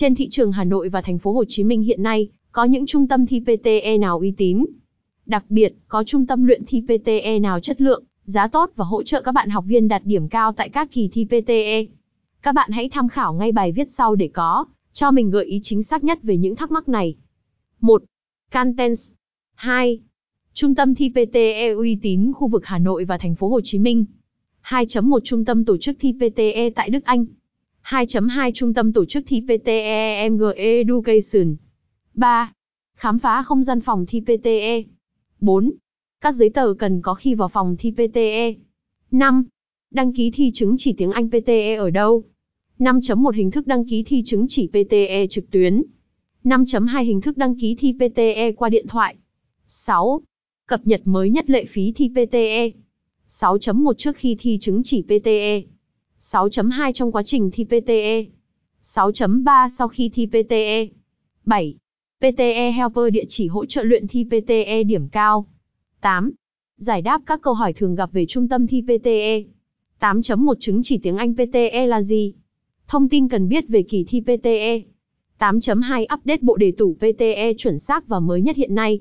Trên thị trường Hà Nội và thành phố Hồ Chí Minh hiện nay, có những trung tâm thi PTE nào uy tín? Đặc biệt, có trung tâm luyện thi PTE nào chất lượng, giá tốt và hỗ trợ các bạn học viên đạt điểm cao tại các kỳ thi PTE? Các bạn hãy tham khảo ngay bài viết sau để có cho mình gợi ý chính xác nhất về những thắc mắc này. 1. Cantens 2. Trung tâm thi PTE uy tín khu vực Hà Nội và thành phố Hồ Chí Minh. 2.1 Trung tâm tổ chức thi PTE tại Đức Anh. 2.2 Trung tâm tổ chức thi PTE MG Education. 3. Khám phá không gian phòng thi PTE. 4. Các giấy tờ cần có khi vào phòng thi PTE. 5. Đăng ký thi chứng chỉ tiếng Anh PTE ở đâu? 5.1 Hình thức đăng ký thi chứng chỉ PTE trực tuyến. 5.2 Hình thức đăng ký thi PTE qua điện thoại. 6. Cập nhật mới nhất lệ phí thi PTE. 6.1 Trước khi thi chứng chỉ PTE. 6.2 Trong quá trình thi PTE. 6.3 Sau khi thi PTE. 7. PTE Helper địa chỉ hỗ trợ luyện thi PTE điểm cao. 8. Giải đáp các câu hỏi thường gặp về trung tâm thi PTE. 8.1 Chứng chỉ tiếng Anh PTE là gì? Thông tin cần biết về kỳ thi PTE. 8.2 Update bộ đề tủ PTE chuẩn xác và mới nhất hiện nay.